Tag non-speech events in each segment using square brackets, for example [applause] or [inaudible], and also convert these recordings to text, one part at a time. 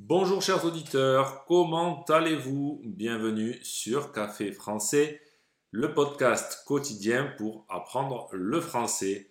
Bonjour chers auditeurs, comment allez-vous? Bienvenue sur Café Français, le podcast quotidien pour apprendre le français.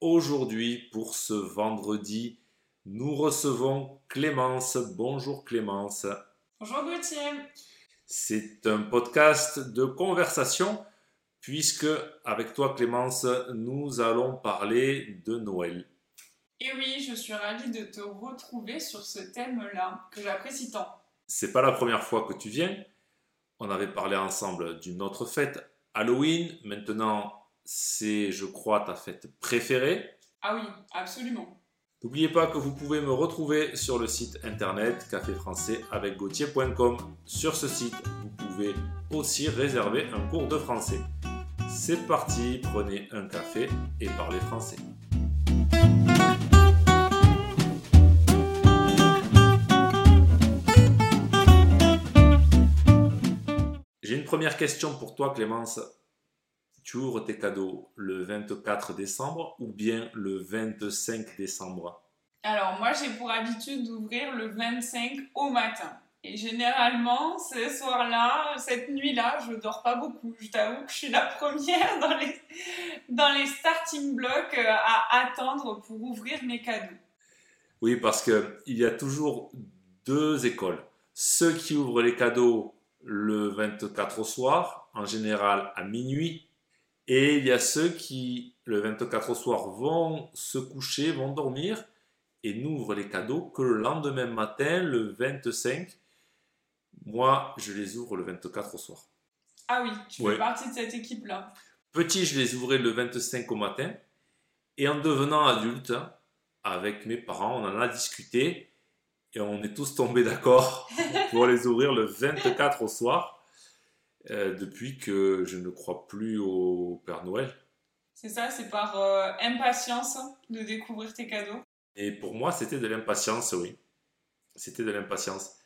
Aujourd'hui, pour ce vendredi, nous recevons Clémence. Bonjour Clémence. Bonjour Gauthier. C'est un podcast de conversation puisque avec toi Clémence, nous allons parler de Noël. Et oui, je suis ravie de te retrouver sur ce thème-là, que j'apprécie tant. C'est pas la première fois que tu viens. On avait parlé ensemble d'une autre fête, Halloween. Maintenant, c'est, je crois, ta fête préférée. Ah oui, absolument. N'oubliez pas que vous pouvez me retrouver sur le site internet café français avec gauthier.com. Sur ce site, vous pouvez aussi réserver un cours de français. C'est parti, prenez un café et parlez français. Première question pour toi, Clémence. Tu ouvres tes cadeaux le 24 décembre ou bien le 25 décembre? Alors, moi, j'ai pour habitude d'ouvrir le 25 au matin. Et généralement, ce soir-là, cette nuit-là, je dors pas beaucoup. Je t'avoue que je suis la première dans les, dans les starting blocks euh, à attendre pour ouvrir mes cadeaux. Oui, parce qu'il y a toujours deux écoles. Ceux qui ouvrent les cadeaux le 24 au soir, en général à minuit. Et il y a ceux qui, le 24 au soir, vont se coucher, vont dormir et n'ouvrent les cadeaux que le lendemain matin, le 25. Moi, je les ouvre le 24 au soir. Ah oui, tu Ouais. fais partie de cette équipe-là. Petit, je les ouvrais le 25 au matin. Et en devenant adulte, avec mes parents, on en a discuté. Et on est tous tombés d'accord [laughs] pour les ouvrir le 24 au soir. euh, depuis que je ne crois plus au Père Noël. C'est ça, c'est par euh, impatience de découvrir tes cadeaux. Et pour moi, c'était de l'impatience, oui. C'était de l'impatience.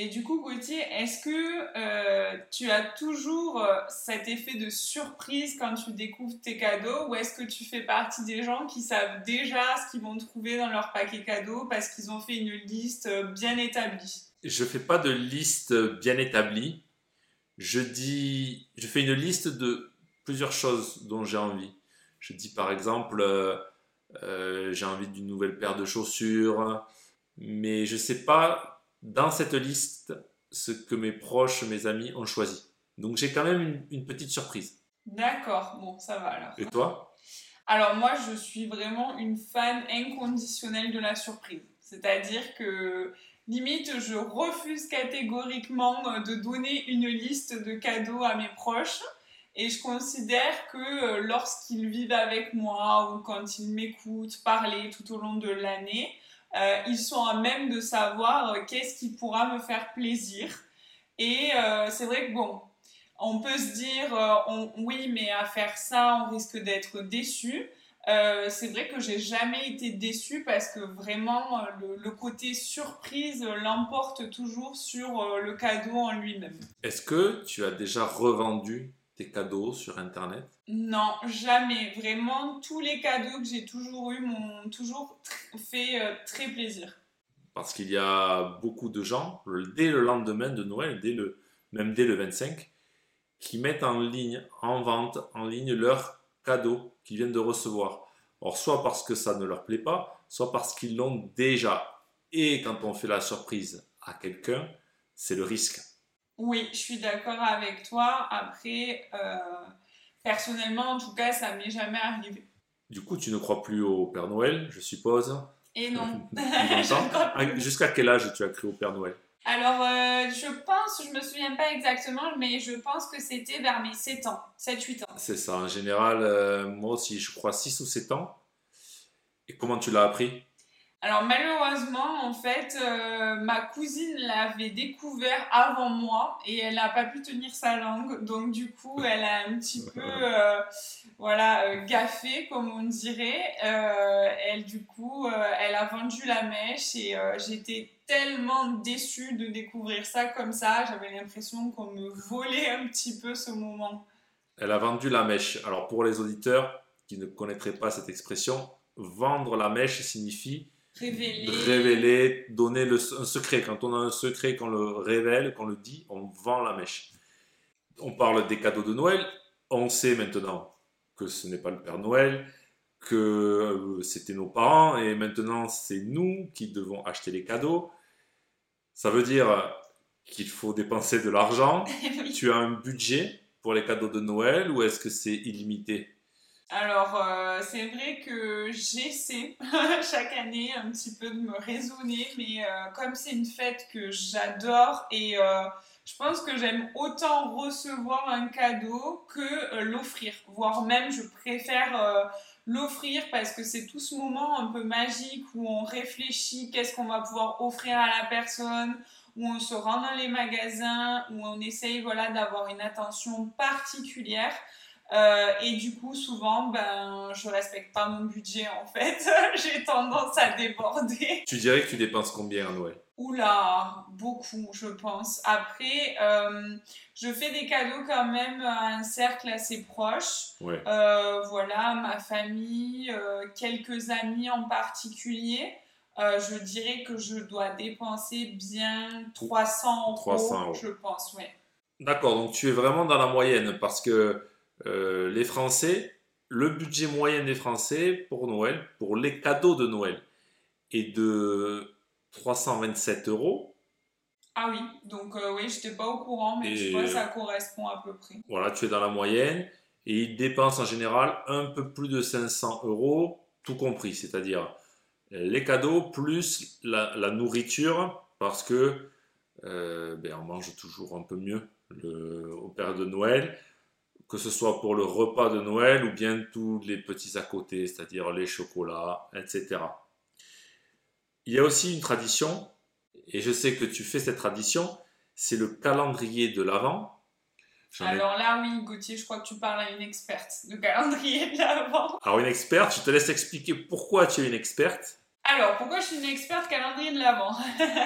Et du coup, Gauthier, est-ce que euh, tu as toujours euh, cet effet de surprise quand tu découvres tes cadeaux ou est-ce que tu fais partie des gens qui savent déjà ce qu'ils vont trouver dans leur paquet cadeau parce qu'ils ont fait une liste euh, bien établie? Je fais pas de liste bien établie. Je dis, je fais une liste de plusieurs choses dont j'ai envie. Je dis par exemple, j'ai envie d'une nouvelle paire de chaussures, mais je sais pas dans cette liste ce que mes proches, mes amis ont choisi. Donc j'ai quand même une, une petite surprise. D'accord, bon, ça va alors. Et toi? Alors moi, je suis vraiment une fan inconditionnelle de la surprise. C'est-à-dire que limite, je refuse catégoriquement euh, de donner une liste de cadeaux à mes proches. Et je considère que euh, lorsqu'ils vivent avec moi ou quand ils m'écoutent parler tout au long de l'année, euh, ils sont à même de savoir euh, qu'est-ce qui pourra me faire plaisir. Et euh, c'est vrai que bon, on peut se dire oui, mais à faire ça, on risque d'être déçu. C'est vrai que j'ai jamais été déçue parce que vraiment le, côté surprise l'emporte toujours sur le cadeau en lui-même. Est-ce que tu as déjà revendu tes cadeaux sur Internet? Non, jamais. Vraiment, tous les cadeaux que j'ai toujours eus m'ont toujours tr- fait euh, très plaisir. Parce qu'il y a beaucoup de gens, dès le lendemain de Noël, dès le, même dès le 25, qui mettent en ligne, en vente, en ligne leurs cadeaux qu'ils viennent de recevoir. Or, soit parce que ça ne leur plaît pas, soit parce qu'ils l'ont déjà. Et quand on fait la surprise à quelqu'un, c'est le risque. Oui, je suis d'accord avec toi. Après, euh, personnellement, en tout cas, ça m'est jamais arrivé. Du coup, tu ne crois plus au Père Noël, je suppose. Et non. [laughs] [laughs] Ah, Jusqu'à quel âge tu as cru au Père Noël? Alors, euh, je pense, je me souviens pas exactement, mais je pense que c'était vers mes 7 ans, 7-8 ans. C'est ça, en général, euh, moi aussi, je crois 6 ou 7 ans. Et comment tu l'as appris? Alors, malheureusement, en fait, euh, ma cousine l'avait découvert avant moi et elle n'a pas pu tenir sa langue. Donc, du coup, elle a un petit peu, euh, voilà, euh, gaffé, comme on dirait. Elle, du coup, elle a vendu la mèche et j'étais tellement déçue de découvrir ça comme ça. J'avais l'impression qu'on me volait un petit peu ce moment. Elle a vendu la mèche. Alors pour les auditeurs qui ne connaîtraient pas cette expression, vendre la mèche signifie Révéler. révéler, donner le, un secret. Quand on a un secret, qu'on le révèle, qu'on le dit, on vend la mèche. On parle des cadeaux de Noël. On sait maintenant que ce n'est pas le Père Noël, que euh, c'était nos parents, et maintenant c'est nous qui devons acheter les cadeaux. Ça veut dire qu'il faut dépenser de l'argent. [laughs] Oui. Tu as un budget pour les cadeaux de Noël ou est-ce que c'est illimité? Alors, euh, c'est vrai que j'essaie [laughs] chaque année un petit peu de me raisonner, mais euh, comme c'est une fête que j'adore et euh, je pense que j'aime autant recevoir un cadeau que l'offrir, voire même je préfère l'offrir parce que c'est tout ce moment un peu magique où on réfléchit qu'est-ce qu'on va pouvoir offrir à la personne, où on se rend dans les magasins, où on essaye voilà, d'avoir une attention particulière. Euh, et du coup, souvent, ben, je respecte pas mon budget en fait. [laughs] J'ai tendance à déborder. Tu dirais que tu dépenses combien à Noël Oula, beaucoup, je pense. Après, euh, je fais des cadeaux quand même à un cercle assez proche. Ouais. Euh, voilà, ma famille, quelques amis en particulier. Euh, je dirais que je dois dépenser bien 300 euros, 300 euros. je pense, ouais. D'accord, donc tu es vraiment dans la moyenne parce que euh, les Français, le budget moyen des Français pour Noël, pour les cadeaux de Noël, est de 327 euros. Ah oui, donc euh, oui, je n'étais pas au courant, mais Et- tu vois, ça correspond à peu près. Voilà, tu es dans la moyenne et ils dépensent en général un peu plus de 500 euros, tout compris, c'est-à-dire les cadeaux plus la, la nourriture parce que euh, ben, on mange toujours un peu mieux le, au Père de Noël, que ce soit pour le repas de Noël ou bien tous les petits à côté, c'est-à-dire les chocolats, etc. Il y a aussi une tradition, et je sais que tu fais cette tradition, c'est le calendrier de l'Avent. Ai- Alors là, oui, Gauthier, je crois que tu parles à une experte de calendrier de l'Avent. Alors une experte, je te laisse expliquer pourquoi tu es une experte. Alors, pourquoi je suis une experte calendrier de l'Avent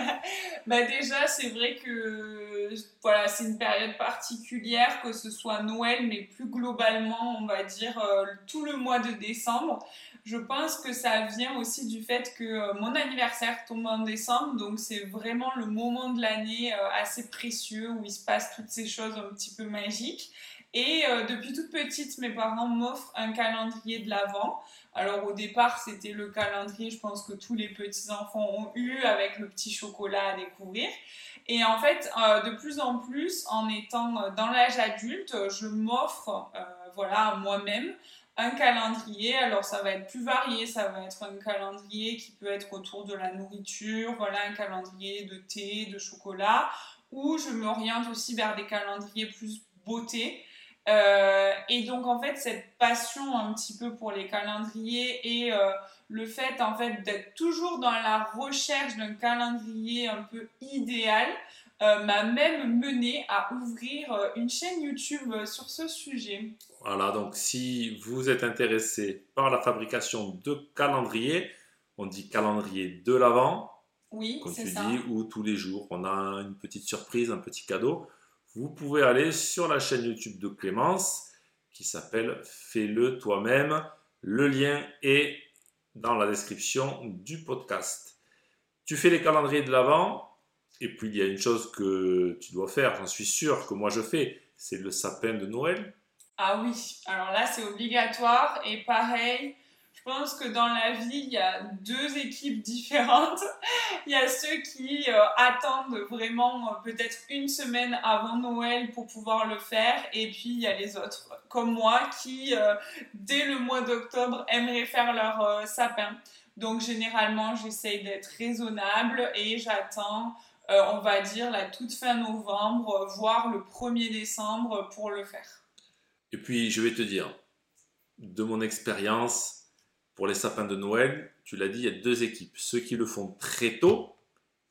[laughs] Bah déjà, c'est vrai que voilà, c'est une période particulière, que ce soit Noël, mais plus globalement, on va dire euh, tout le mois de décembre. Je pense que ça vient aussi du fait que euh, mon anniversaire tombe en décembre, donc c'est vraiment le moment de l'année euh, assez précieux où il se passe toutes ces choses un petit peu magiques. Et euh, depuis toute petite, mes parents m'offrent un calendrier de l'Avent. Alors au départ, c'était le calendrier, je pense que tous les petits-enfants ont eu, avec le petit chocolat à découvrir. Et en fait, euh, de plus en plus, en étant euh, dans l'âge adulte, je m'offre euh, voilà, moi-même un calendrier. Alors ça va être plus varié, ça va être un calendrier qui peut être autour de la nourriture, voilà, un calendrier de thé, de chocolat, ou je m'oriente aussi vers des calendriers plus beauté. Euh, et donc en fait cette passion un petit peu pour les calendriers et euh, le fait en fait d'être toujours dans la recherche d'un calendrier un peu idéal euh, m'a même mené à ouvrir une chaîne YouTube sur ce sujet. Voilà, donc si vous êtes intéressé par la fabrication de calendriers, on dit calendrier de l'Avent, Oui, comme tu ça. dis, ou tous les jours, on a une petite surprise, un petit cadeau. Vous pouvez aller sur la chaîne YouTube de Clémence qui s'appelle Fais-le toi-même. Le lien est dans la description du podcast. Tu fais les calendriers de l'Avent, et puis il y a une chose que tu dois faire, j'en suis sûr que moi je fais, c'est le sapin de Noël. Ah oui, alors là c'est obligatoire et pareil, je pense que dans la vie il y a deux équipes différentes. Il y a ceux qui euh, attendent vraiment euh, peut-être une semaine avant Noël pour pouvoir le faire et puis il y a les autres comme moi qui euh, dès le mois d'octobre aimeraient faire leur sapin. Donc généralement j'essaye d'être raisonnable et j'attends on va dire la toute fin novembre, voire le 1er décembre pour le faire. Et puis, je vais te dire, de mon expérience, pour les sapins de Noël, tu l'as dit, il y a deux équipes. Ceux qui le font très tôt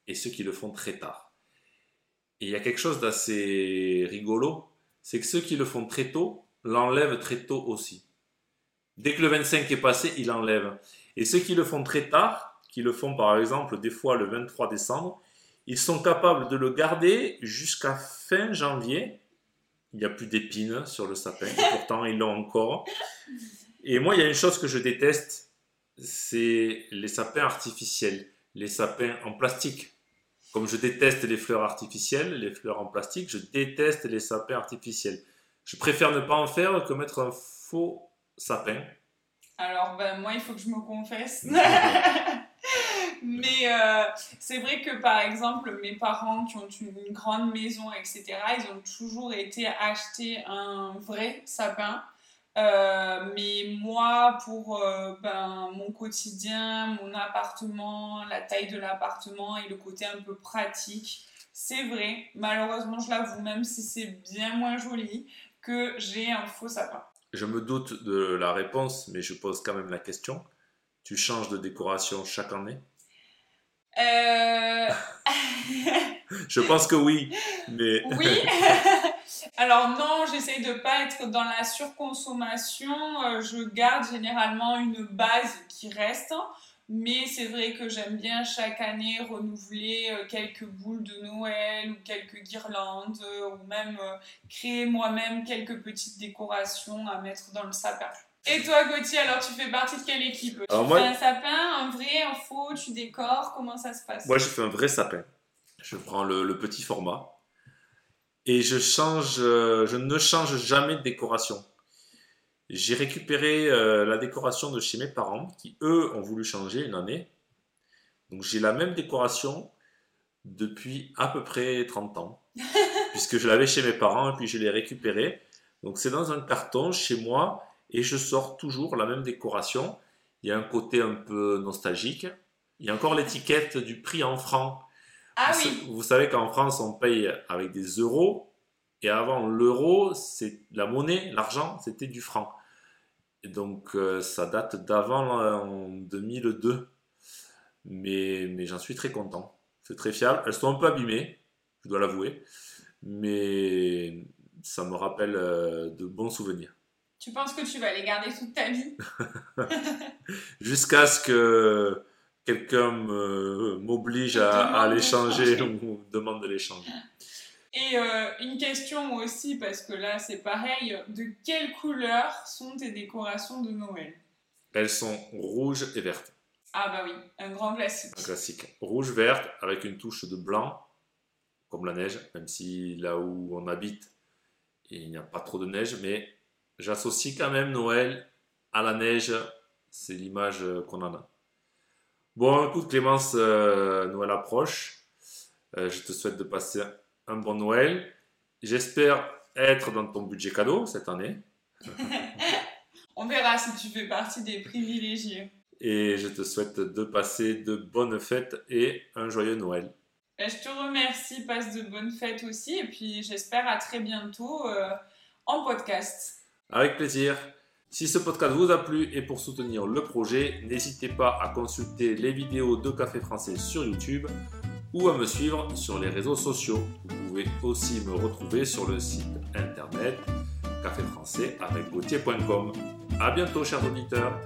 et ceux qui le font très tard. Et il y a quelque chose d'assez rigolo, c'est que ceux qui le font très tôt l'enlèvent très tôt aussi. Dès que le 25 est passé, ils l'enlèvent. Et ceux qui le font très tard, qui le font par exemple des fois le 23 décembre, ils sont capables de le garder jusqu'à fin janvier il n'y a plus d'épines sur le sapin, et pourtant ils l'ont encore. Et moi, il y a une chose que je déteste, c'est les sapins artificiels, les sapins en plastique. Comme je déteste les fleurs artificielles, les fleurs en plastique, je déteste les sapins artificiels. Je préfère ne pas en faire que mettre un faux sapin. Alors, ben, moi, il faut que je me confesse. [laughs] Mais euh, c'est vrai que par exemple, mes parents qui ont une grande maison, etc., ils ont toujours été acheter un vrai sapin. Euh, mais moi, pour euh, ben, mon quotidien, mon appartement, la taille de l'appartement et le côté un peu pratique, c'est vrai, malheureusement, je l'avoue, même si c'est bien moins joli, que j'ai un faux sapin. Je me doute de la réponse, mais je pose quand même la question. Tu changes de décoration chaque année? Euh... [laughs] Je pense que oui, mais... Oui. [laughs] Alors non, j'essaye de pas être dans la surconsommation. Euh, je garde généralement une base qui reste. Mais c'est vrai que j'aime bien chaque année renouveler euh, quelques boules de Noël ou quelques guirlandes euh, ou même créer moi-même quelques petites décorations à mettre dans le sapin. Et toi, Gauthier, alors tu fais partie de quelle équipe? Tu fais un sapin, un vrai, un faux, tu décores, comment ça se passe? Moi, je fais un vrai sapin. Je prends le, petit format et je change, euh, je ne change jamais de décoration. J'ai récupéré euh, la décoration de chez mes parents qui, eux, ont voulu changer une année. Donc j'ai la même décoration depuis à peu près 30 ans, [laughs] puisque je l'avais chez mes parents et puis je l'ai récupérée. Donc c'est dans un carton chez moi et je sors toujours la même décoration. Il y a un côté un peu nostalgique. Il y a encore l'étiquette du prix en francs. Ah vous, oui. vous savez qu'en France, on paye avec des euros. Et avant, l'euro, c'est la monnaie, l'argent, c'était du franc. Et donc, euh, ça date d'avant en 2002. Mais, mais j'en suis très content. C'est très fiable. Elles sont un peu abîmées, je dois l'avouer. Mais ça me rappelle euh, de bons souvenirs. Tu penses que tu vas les garder toute ta vie? [laughs] Jusqu'à ce que quelqu'un m'oblige à, changer [laughs] ou demande de les changer. Et euh, une question aussi, parce que là c'est pareil, de quelle couleur sont tes décorations de Noël? Elles sont rouges et vertes. Ah bah oui, un grand classique. Un classique. Rouge, verte, avec une touche de blanc, comme la neige, même si là où on habite, il n'y a pas trop de neige, mais j'associe quand même Noël à la neige. C'est l'image qu'on en a. Bon, écoute Clémence, euh, Noël approche. Euh, je te souhaite de passer un bon Noël. J'espère être dans ton budget cadeau cette année. [laughs] On verra si tu fais partie des privilégiés. Et je te souhaite de passer de bonnes fêtes et un joyeux Noël. Ben, je te remercie, passe de bonnes fêtes aussi. Et puis j'espère à très bientôt euh, en podcast. Avec plaisir. Si ce podcast vous a plu et pour soutenir le projet, n'hésitez pas à consulter les vidéos de Café Français sur YouTube ou à me suivre sur les réseaux sociaux. Vous pouvez aussi me retrouver sur le site internet caféfrançais avec A bientôt chers auditeurs